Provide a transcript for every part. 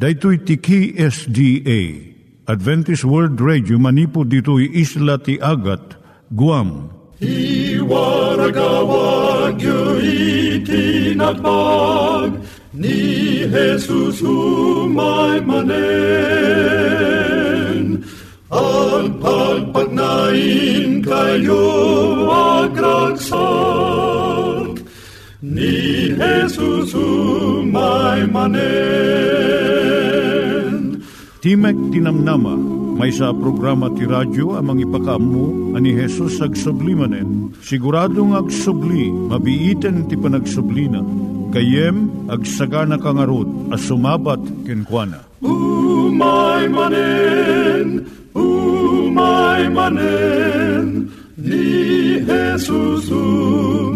Daitui tiki SDA Adventist World Radio manipud ditui isla ti Agat Guam. I waragawag itinatpag ni Jesus umay manen. Ang pagpagnain kayo agkansak ni Jesus umay manen. Timek Tinamnama, may sa programa ti radyo amang ipakamu ani Hesus ag sublimanen. Siguradong ag subli, mabiiten ti panagsublina. Kayem ag sagana kangarot as sumabat kenkwana. Umay manen, umay manen, ni Jesus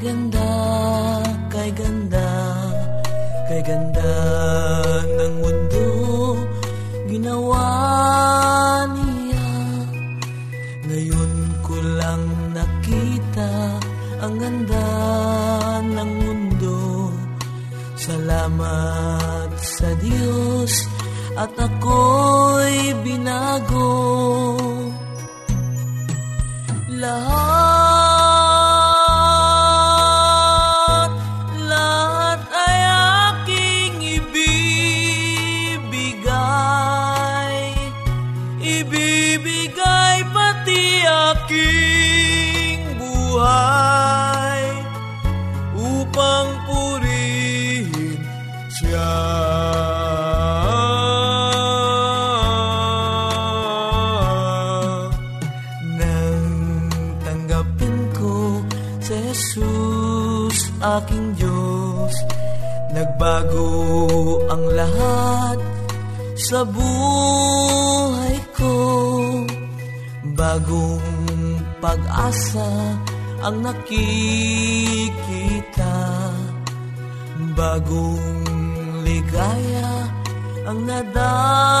Kay ganda, ang lahat sa buhay ko. Bagong pag-asa ang nakikita. Bagong ligaya ang nadarama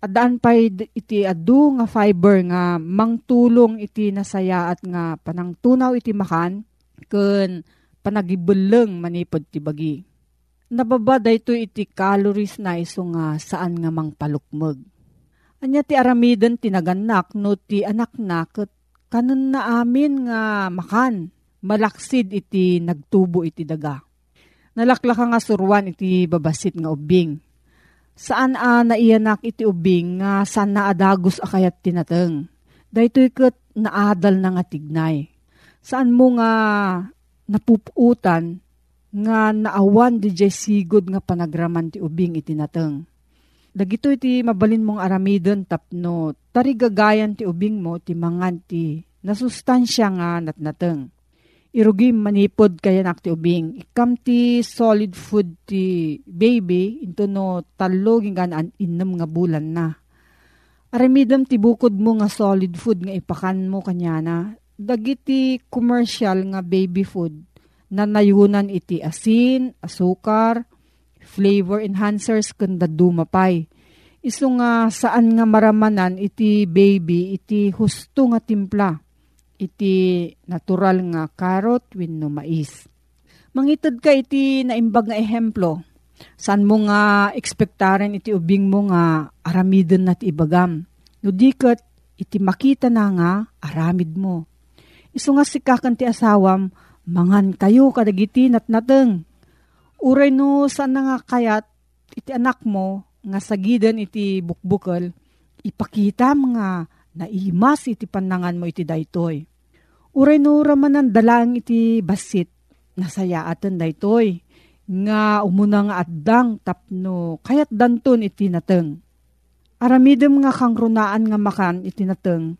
Adaan pa iti adu nga fiber nga mangtulong iti nasayaat nga panangtunaw iti makan ken panagibeleng manipod ti bagi. Nababa dayto iti calories na iso nga saan nga mangpalukmeg. Anya ti aramiden tinaganak no ti anak na ket kanon na amin nga makan. Malaksid iti nagtubo iti daga. Nalaklaka nga surwan iti babasit nga ubing. Saan a naiyanak iti ubing nga saan na adagos akayat tinateng. Daytoy ket naadal na nga tignay. Saan mo nga napuputan nga naawan di jay sigod nga panagraman ti ubing iti nateng Dagito iti mabalin mong aramidon tapno tarigagayan ti ubing mo ti mangan ti nasustansya nga natnateng. Irugim manipod kaya nak ti ubing. Ikam ti solid food ti baby into no talo gingan innem nga bulan na. Aramidam ti bukod mo nga solid food nga ipakan mo kanya na. Dagiti commercial nga baby food na nayunan iti asin, asukar, flavor enhancers kanda dumapay. Iso nga saan nga maramanan iti baby iti husto nga timpla. Iti natural nga carrot wenno mais. Mangitad ka iti naimbag nga ehemplo. Saan mo nga ekspektaren iti ubing mo nga aramiden na ibagam. No diket iti makita na nga aramid mo. Iso nga sikakan ti asawam, mangan kayo kadagiti natnateng Uray no saan nga kayat iti anak mo nga sagidan iti bukbukal, ipakita nga naimas iti panangan mo iti daytoy. Uray no ramanan dalang iti basit, nasayaatan daytoy, nga umuna nga addang tapno kayat danton iti nateng. Aramidem nga kang runaan nga makan iti nateng,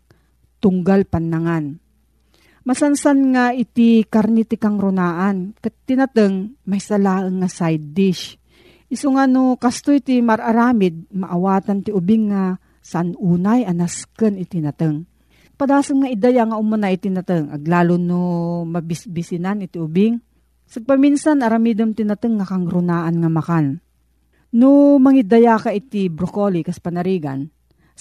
tunggal panangan Masansan nga iti karniti kang runaan. Kat tinateng may salaang nga side dish. Iso nga no kasto iti mararamid maawatan ti ubing nga san unay anasken iti nateng. Padasang nga idaya nga umuna iti nateng aglalo no mabisbisinan iti ubing. Sagpaminsan aramidem tinateng nga kang runaan nga makan. No mangidaya ka iti broccoli kas panarigan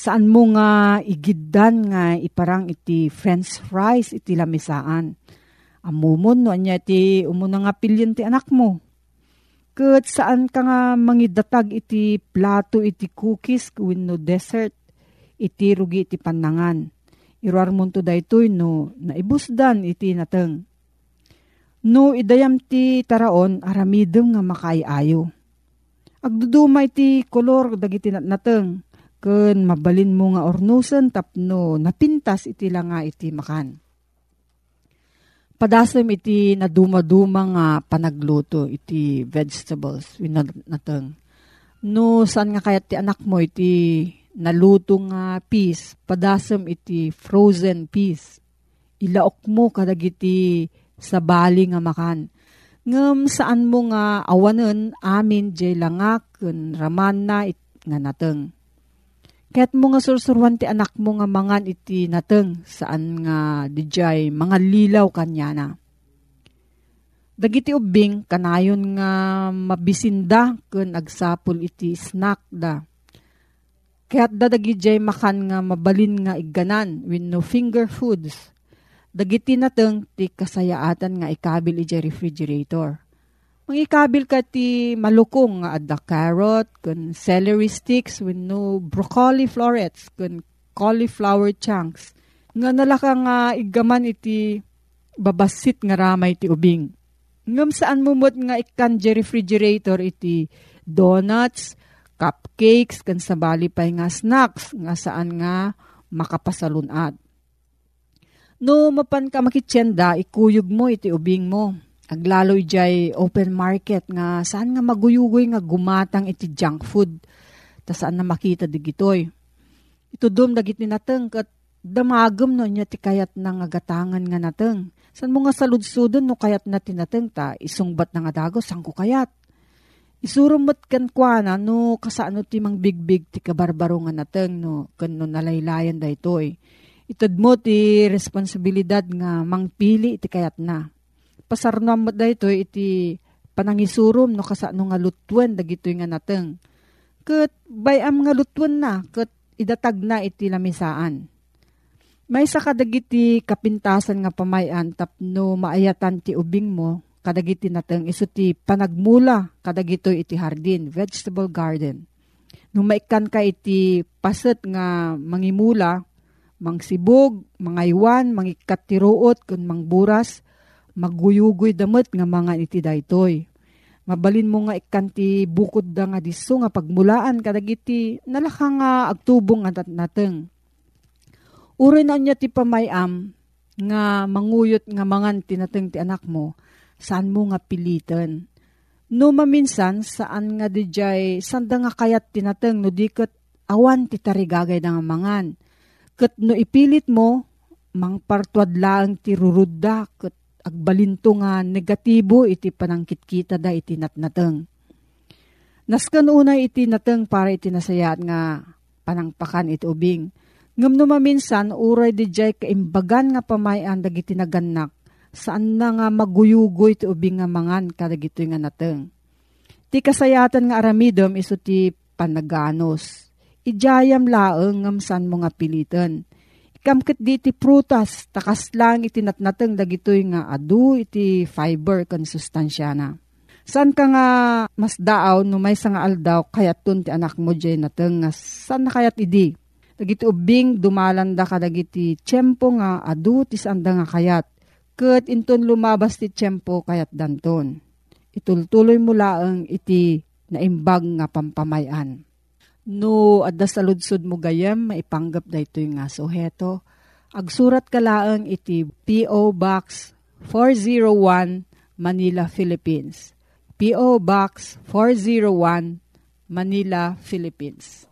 saan mo nga igiddan nga iparang iti french fries iti lamisaan. Amumon no anya iti umuna nga pilyon ti anak mo. Kat saan ka nga mangidatag iti plato iti cookies no dessert iti rugi iti panangan. Iruar mo to daytoy no naibusdan iti nateng. No idayam ti taraon aramidem nga makaayayo. Agduduma iti kolor dagiti nateng ken mabalin mo nga ornusan tapno napintas iti lang nga iti makan. Padasem iti naduma-duma nga panagluto iti vegetables nateng. No saan nga kayat ti anak mo iti naluto nga peas, padasem iti frozen peas. Ilaok mo kadag iti sa bali nga makan. Ngem saan mo nga awanen amin jay langak raman na it, nga nateng Kaya't mo nga sursurwan ti anak mo nga mangan iti nateng saan nga dijay mga lilaw kanya na. Dagiti ubing kanayon nga mabisinda kun agsapol iti snack da. Kaya't dadagi jay makan nga mabalin nga iganan with no finger foods. Dagiti nateng ti kasayaatan nga ikabil iti refrigerator Mangikabil ka ti malukong nga adda carrot, kun celery sticks, with no broccoli florets, kun cauliflower chunks, Nga nalaka nga igaman iti babasit nga ramay ti ubing. Ngam saan mumot nga ikan refrigerator iti donuts, cupcakes, kan sabali pa nga snacks nga saan nga makapasalunad. No mapan ka makitsenda, ikuyog mo iti ubing mo. Aglaloy jay open market nga saan nga maguyugoy nga gumatang iti junk food. Ta saan na makita digitoy. Ito dum dagiti nateng kat damagem no niya ti kayat na nga gatangan nga nateng. San mo nga saludsudon no kayat na tinateng ta isungbat na nga dagos sang ko kayat. Isurumot kan kwa na no kasano ti mang bigbig ti kabarbaro nga nateng no kan no nalaylayan da itoy. Itad mo ti responsibilidad nga mangpili iti kayat na. Pasarnam mo da ito iti panangisurum no kasano nga lutwen dagitoy nga nateng. Kat bayam nga lutwen na kat idatag na iti lamisaan. May sa kadagiti kapintasan nga pamayan tapno maayatan ti ubing mo kadagiti nateng iso ti panagmula kadagito iti hardin, vegetable garden. Nung maikan ka iti paset nga mangimula, mangsibog, mangaywan, mangikatiruot, kun mangburas, maguyugoy damot nga mga iti daytoy. Mabalin mo nga ikan ti bukod da nga diso nga pagmulaan kadagiti nalaka nga agtubong nga nateng. Uri na niya ti pamayam nga manguyot nga mangan tinateng ti anak mo, saan mo nga pilitan. No maminsan, saan nga di jay, sanda nga kayat tinateng no dikot awan ti tarigagay nga mangan. Kat no ipilit mo, mang partuad lang ti rurudda, kat agbalinto nga negatibo iti panangkitkita da iti natnateng. Naskan una iti nateng para iti nasayat nga panangpakan iti ubing. Ngam no maminsan, uray di jay kaimbagan nga pamayan dagiti naganak saan na nga maguyugoy ti ubing nga mangan kadagito nga nateng. Ti kasayatan nga aramidom iso ti panaganos. Ijayam laeng ngam san mo nga Ikamkit di ti prutas, takas lang iti natnateng dagitoy nga adu iti fiber kan sustansya na. San ka nga mas daaw no may nga aldaw kayat tun ti anak mo jay nateng nga san na kayat idi. Dagiti ubing dumalanda ka dagiti tiyempo nga adu ti sanda nga kayat Kat inton lumabas ti tiyempo kayat danton. Itultuloy mo laang iti naimbag nga pampamayan. No, adda sa ludsud mo gayam, maipanggap da ito yung nga suheto. Agsurat ka laang iti P.O. Box 401 Manila, Philippines. P.O. Box 401 Manila, Philippines.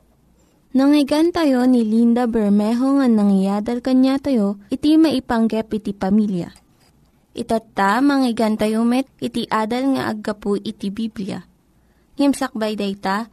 Nangyigan tayo ni Linda Bermejo nga nangyadal kanya tayo, iti maipanggap iti pamilya. Itatta, manggigan tayo met, iti adal nga aggapu iti Biblia. Ngimsakbay dayta,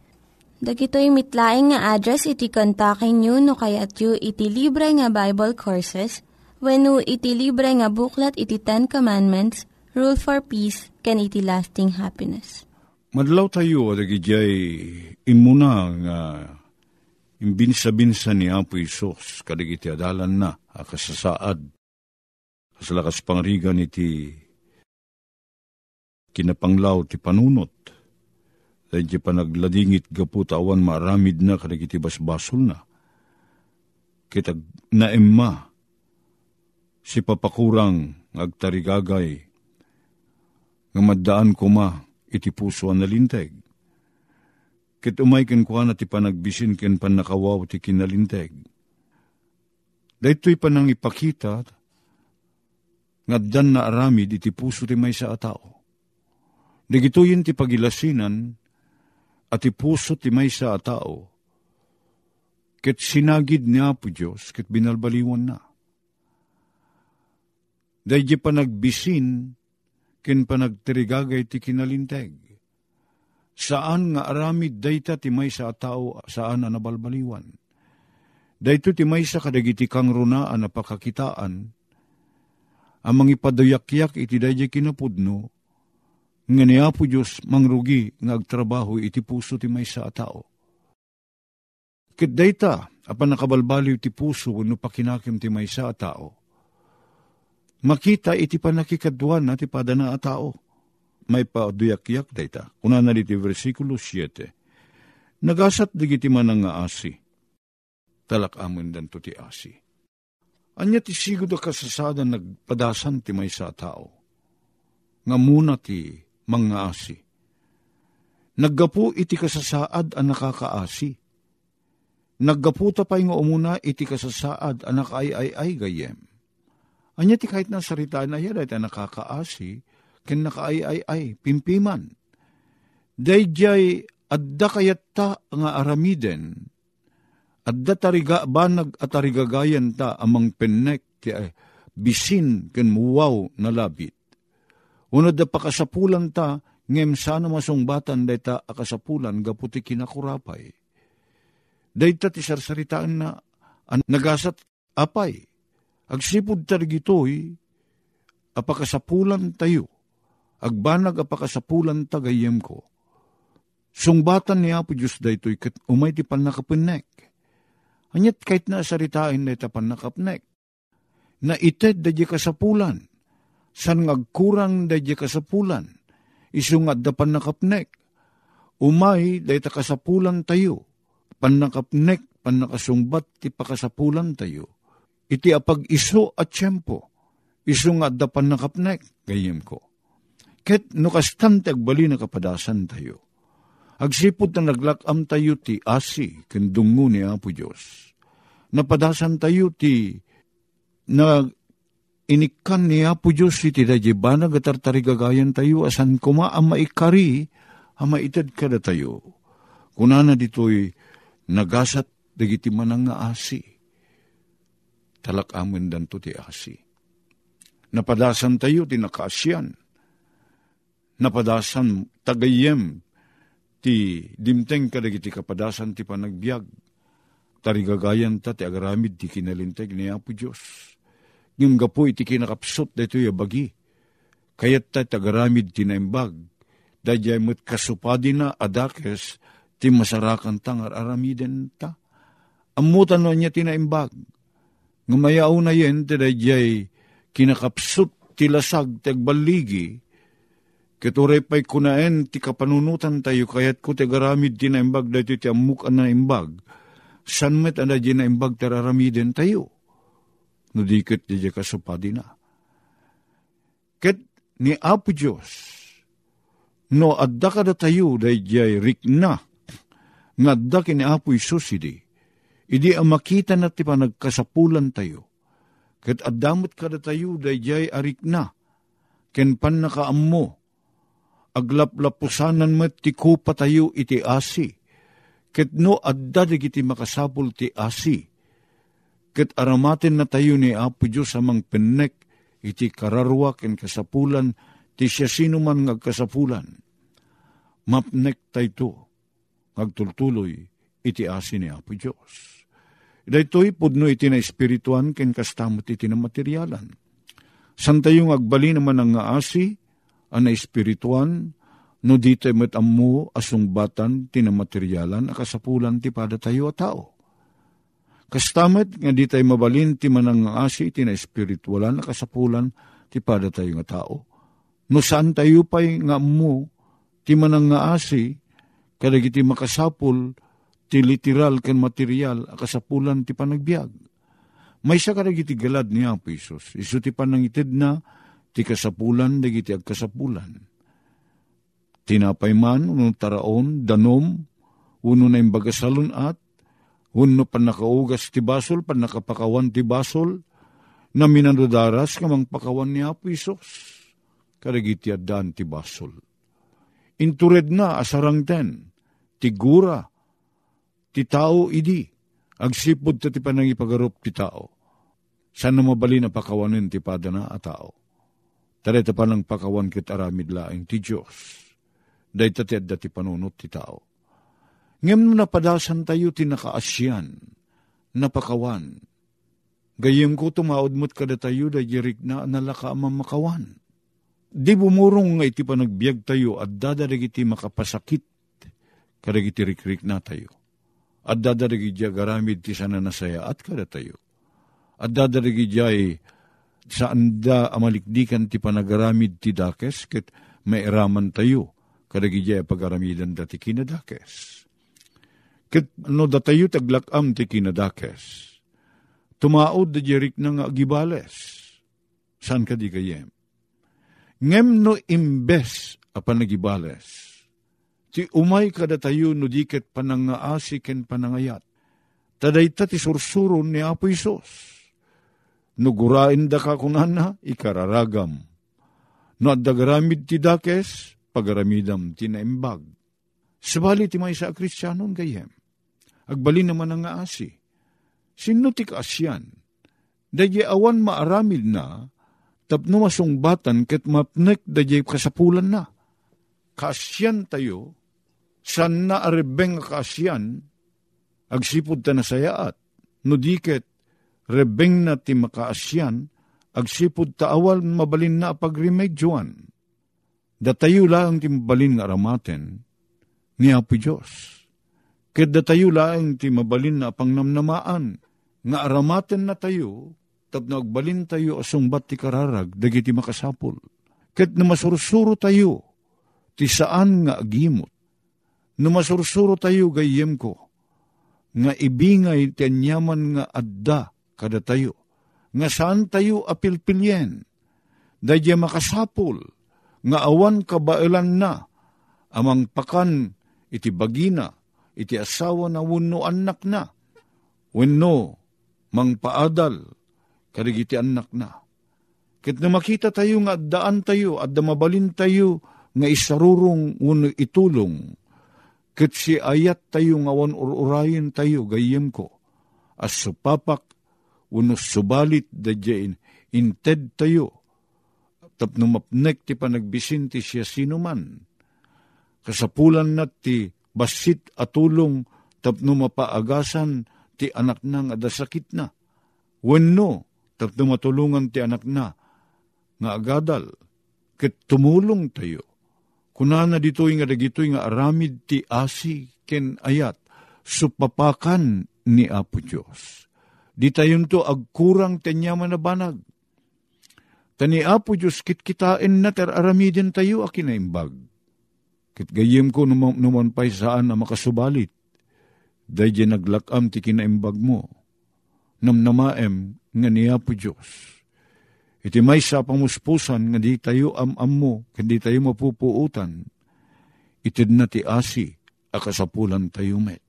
Dagitoy mitlaing nga address iti kontakin nyo no kayat yu iti libre nga Bible Courses when iti libre nga buklat iti Ten Commandments, Rule for Peace, can iti lasting happiness. Madlaw tayo adagijay imuna nga imbinsa-binsa ni Apo Isos kadagiti adalan na akasasaad sa lakas pangrigan iti kinapanglaw ti panunot. Ti panagladingit gapu awan maaramid na kadag iti basbasol na. Kitag naemma si papakurang agtarigagay nga maddaan ko ma iti puso ang nalinteg. Kit umay ken na ti panagbisin ken panakawaw ti kinalinteg. Dahito'y panang ipakita nga dan na aramid iti puso ti may sa atao. Digituyin ti pagilasinan at ti puso ti may sa atao. Ket sinagid niya po Diyos, ket binalbaliwan na. Dahil di pa nagbisin, ken pa nagtirigagay ti kinalinteg. Saan nga aramid dayta ti may sa atao, saan na nabalbaliwan. Dahito ti may sa kadagiti kang runaan na pakakitaan, amang ipadayakyak iti dayjay kinapudno, nga niya po Diyos mangrugi nga iti puso ti may sa tao. Kit dayta, apan nakabalbaliw ti puso no pakinakim ti may sa tao. Makita iti panakikadwan na ti padana a tao. May paduyak-yak dayta. Una na iti versikulo 7. Nagasat digiti man nga asi talak amon dan to ti asi. Anya ti sigod kasasada nagpadasan ti may sa tao. Nga muna ti mga asi. Naggapu iti kasasaad ang nakakaasi. Naggaputa pa nga umuna iti kasasaad ang nakaayay gayem. Anya ti kahit na sarita na yan ay nakakaasi, ken nakaayay pimpiman. Dayjay adda kayat ta nga aramiden, Adda tariga banag at tarigagayan ta amang pennek ti eh, bisin ken muwaw na labit. Unod da pakasapulan ta, ngem sana masungbatan day ta akasapulan gaputi kinakurapay. Day ta ti sarsaritaan na an, nagasat apay. Agsipod tarigitoy, apakasapulan tayo. Agbanag apakasapulan tagayem ko. Sungbatan niya po Diyos daytoy kat umay ti pan nakapinek Anyat kahit na saritain na itapan nakapnek. Na ited da di kasapulan. San ngagkurang da di kasapulan. Isungat da pan nakapnek. Umay da ita kasapulan tayo. Pan nakapnek, pan nakasungbat ti pakasapulan tayo. Iti apag iso at tiyempo. Isungat da pan nakapnek. Gayem ko. Ket no kastante agbali na kapadasan tayo Agsipod na naglakam tayo ti asi, kendungo ni Apo Diyos. Napadasan tayo ti na inikan ni Apo Diyos iti dajibana gatartarigagayan tayo asan kuma ang maikari ang maitad kada tayo. Kunana dito'y nagasat dagiti manang nga asi. Talak amin danto ti asi. Napadasan tayo ti nakaasyan. Napadasan tagayem ti dimteng kadagiti kapadasan ti panagbiag. Tarigagayan ta ti agaramid ti kinalinteg ni Apo Diyos. Ngim gapo iti kinakapsot da ito bagi. Kayat ta tagaramid ti naimbag. Dayay mo't kasupadi na adakes ti masarakan tangar aramiden ta. Amutan no niya tinaimbag. Ngumayaw na yen ti dayay kinakapsot ti lasag ti agbaligi Kituray pa'y kunaen ti kapanunutan tayo kayat ko ti garamid ti naimbag dati ti amuk na imbag. San met ana di na imbag tararamiden tayo. No dikit di kasupadi na. Ket ni Apo Diyos, no adda ka da tayo day jay rikna, nga adda kini Apo Isus idi, idi ang makita na ti panagkasapulan tayo. Ket addamot ka da tayo day jay arikna, ken pan nakaammo, aglaplapusanan met ti ko patayo iti asi. Ket no adda iti makasapul ti asi. Ket aramaten na tayo ni Apo Diyos amang pennek iti kararwa ken kasapulan ti siya sino man ngagkasapulan. Mapnek tayo ngagtultuloy iti asi ni Apo Diyos. Daytoy pudno iti na espirituan ken kastamot iti na materyalan. San tayo agbali naman ang nga asi, ana espirituan, no dito met ammo asungbatan tinamateryalan akasapulan ti pada tayo a tao. Kastamet nga di tayo mabalin ti manang asi ti na espiritualan akasapulan ti pada tayo nga tao. No saan tayo pa'y nga ammo ti manang nga asi kadagiti makasapul ti literal ken material akasapulan ti panagbiag. May sa kadagiti galad niya po Isus. Isu ti panangitid na ti kasapulan dagiti agkasapulan. Tinapay man, unong taraon, danom, uno na imbagasalon at, uno pa nakaugas ti basol, pa nakapakawan ti basol, na minanudaras kamang pakawan ni Apo Isos. Karagiti adan ti basol. Intured na asarang ten, ti gura, ti tao idi, agsipod ta ti panangipagarup ti tao. Sana mabali na pakawanin ti padana a tao Tarita pa ng pakawan kit aramid laing ti Diyos. Day tated dati panunot ti tao. Ngem na padasan tayo ti nakaasyan. napakawan. Gayem ko tumaod mo't kada tayo da jirik na nalaka mamakawan. Di bumurong nga iti panagbiag tayo at dadadag iti makapasakit kadag iti rikrik na tayo. At dadadag iti garamid ti sana nasaya at kada tayo. At dadadag iti saan da amalikdikan ti panagaramid ti dakes ket mairaman tayo kadag iti pagaramidan dati kinadakes. Ket no datayo taglakam ti kinadakes tumaod da jerik na nga gibales. San ka di kayem? Ngem no imbes apan nagibales. Ti umay kada tayo no diket panangaasi ken panangayat. Tadayta ti sursuron ni Apo Isos. No gurain da ka kunana, ikararagam. No adagaramid ti dakes, pagaramidam ti naimbag. Sabali ti may sa kristyanon gayem. Agbalin naman ang aasi Sino ti kaasyan? Dadya awan maaramid na, tapno masungbatan ket mapnek dadya kasapulan na. Kaasyan tayo, san na arebeng kaasyan, agsipod ta na sayaat, no diket, rebeng na ti makaasyan, agsipod ta awal mabalin na pagremedyoan. Datayo lang ti mabalin nga aramaten, ni Apo Diyos. Ket datayo lang ti mabalin na pangnamnamaan, nga aramaten na tayo, tapno agbalin tayo asungbat ti kararag, dagiti makasapol. Ket na masursuro tayo, ti saan nga agimot. Na masursuro tayo gayem ko, nga ibingay ti anyaman nga adda kada tayo, nga saan tayo apilpilyen, dadya makasapol, nga awan kabailan na, amang pakan iti bagina, iti asawa na wano anak na, wenno mangpaadal, karigiti anak na. Kit na makita tayo nga daan tayo at mabalin tayo nga isarurong uno itulong, kit si ayat tayo nga wan ururayin tayo gayem ko, as supapak uno subalit da jain, inted tayo, tapno mapnek ti panagbisin ti siya sinuman. Kasapulan na ti basit atulong tapno mapaagasan ti anak na nga dasakit na. Wenno, tapno matulungan ti anak na, nga agadal, ket tumulong tayo. Kunana dito'y nga dagito'y nga aramid ti asi ken ayat, supapakan ni Apo Diyos. Di tayon to agkurang tenyaman na banag. Tani Apo Diyos kit kitain na ter aramidin tayo akinaimbag. Kit gayem ko numan, numan pa'y saan na makasubalit Dahil naglakam ti kinaimbag mo, namnamaem nga niya po Diyos. Iti may sa pamuspusan nga di tayo am-am mo, kundi tayo mapupuutan, itid na ti asi, akasapulan tayo met.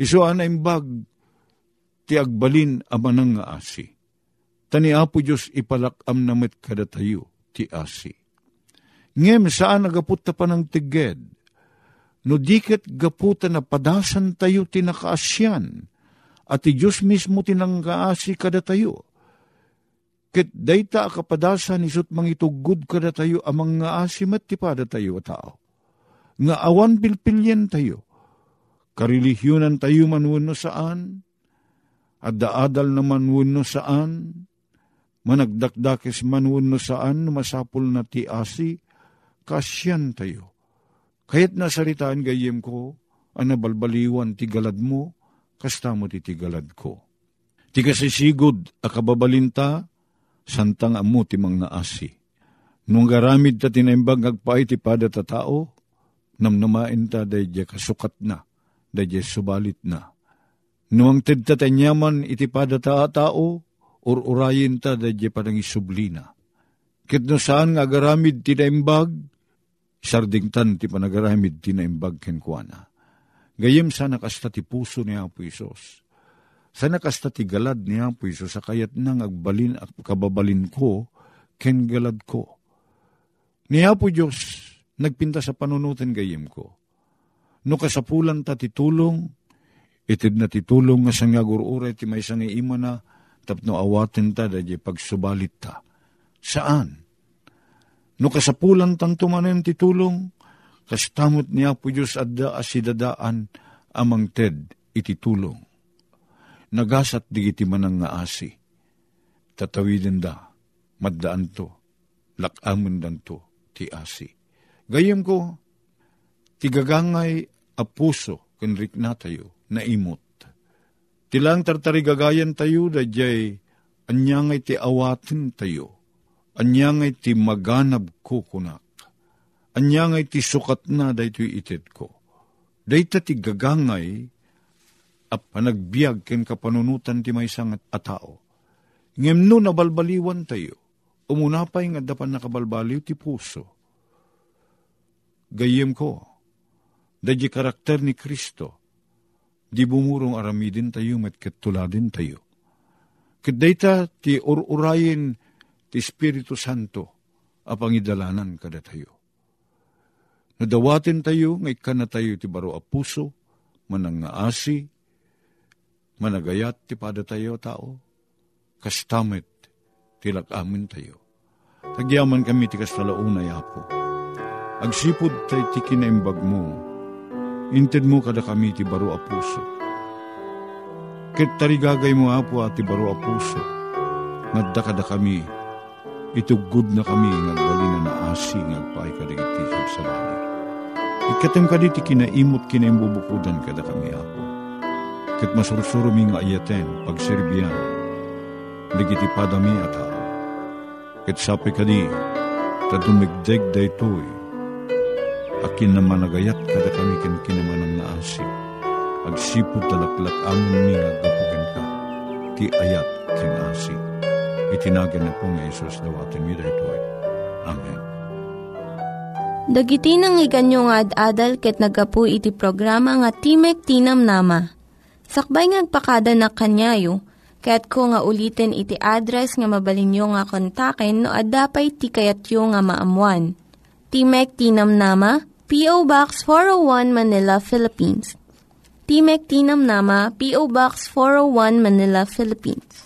Iso ana imbag, ti agbalin amanang nga asi. Tani apo Diyos ipalakam na met kada tayo, ti asi. Ngem saan nagaput ta pa ng tiged, no diket gaputa na padasan tayo tinakaasyan, at ti Diyos mismo tinanggaasi kada tayo. Ket dayta kapadasan isut mangitugod kada tayo amang nga asimat ti pada tayo tao. Nga awan pilpilyen tayo. Karelihiyonan tayo man no saan, at daadal naman no saan, managdakdakis man no saan, masapul na ti asi, kasyan tayo Kayat nasalitaan gayem ko, anabalbaliwan ti galad mo, kasta mo ti tigalad ko. Ti kasisigod akababalinta, santang amo ti mga asi. Nung garamid ta tinaimbag agpaay ti pada ta tao, namnamain ta dayjay kasukat na, dayjay subalit na. Nuang tidta tanyaman iti pada ta tao, or urayin ta dayjay padang isublina. Kit no saan nga garamid tinaimbag, sardingtan ti panagaramid ti naimbag kenkwana. Gayem sana kasta ti puso ni Apo Isos. Sana kasta ti galad ni Apo Isos sa kayat nang agbalin at kababalin ko, ken galad ko. Ni Apo Diyos, nagpinta sa panunutin gayem ko. No kasapulan ta ti tulong, itid na ti tulong nga sang nagurure ti may sang ima na, tapno awatin ta da pagsubalit ta. Saan? No kasapulan tanto manen ti tulong, kastamot niya po Diyos adda asidadaan amang ted iti tulong. nagasat digiti manang nga asi. Tatawidin da, maddaan to, lakaman dan to, ti asi. Gayam ko, tigagangay a puso, kanrik na tayo, na imot. Tilang tartarigagayan tayo, da jay, anyangay ti awatin tayo, anyangay ti maganab ko kunak, anyangay ti sukat na da itit ko. Dayta ti gagangay, at panagbiag ken kapanunutan ti may sangat a tao. Ngem no nabalbaliwan tayo, umunapay nga dapan nakabalbaliw ti puso. Gayem ko, dadya karakter ni Kristo, di bumurong aramidin tayo met ketuladin tayo. Kadayta ti ururayin ti Espiritu Santo apang idalanan kada tayo. Nadawatin tayo, ngay ka na tayo ti baro a puso, manang nga asi, managayat ti pada tayo tao, kastamit tilak amin tayo. Tagyaman kami ti kastalaunay apo. Agsipod tay ti kinaimbag mo, inted mo kada kami ti baro a puso. Ket tarigagay mo apo at ti baro a puso, ngadda kada kami, itugod na kami ngagwali na naasi ngagpay kadigiti sa bali. Ikatem kaditi kinaimot kinaimbubukudan kada kami apo ket masursuro mi nga ayaten pagserbian, digiti padami at tao. Ket sapi kadi, tadumigdeg daytoy, akin naman nagayat kada kami ken kinaman ang naasi, agsipod talaklak amon mi nga gapugan ka, ti ayat ken asi. Itinagan na po nga Isus dawatin mi daytoy. Amen. Dagiti nang iganyo nga ad-adal ket nagapu iti programa nga Timek Tinam Nama Sakbay ngagpakada na kanyayo, kaya't ko nga ulitin iti address nga mabalinyo nga kontaken no ad-dapay tikayatyo nga maamuan. Timek Tinam Nama, P.O. Box 401 Manila, Philippines. Timek Tinam Nama, P.O. Box 401 Manila, Philippines.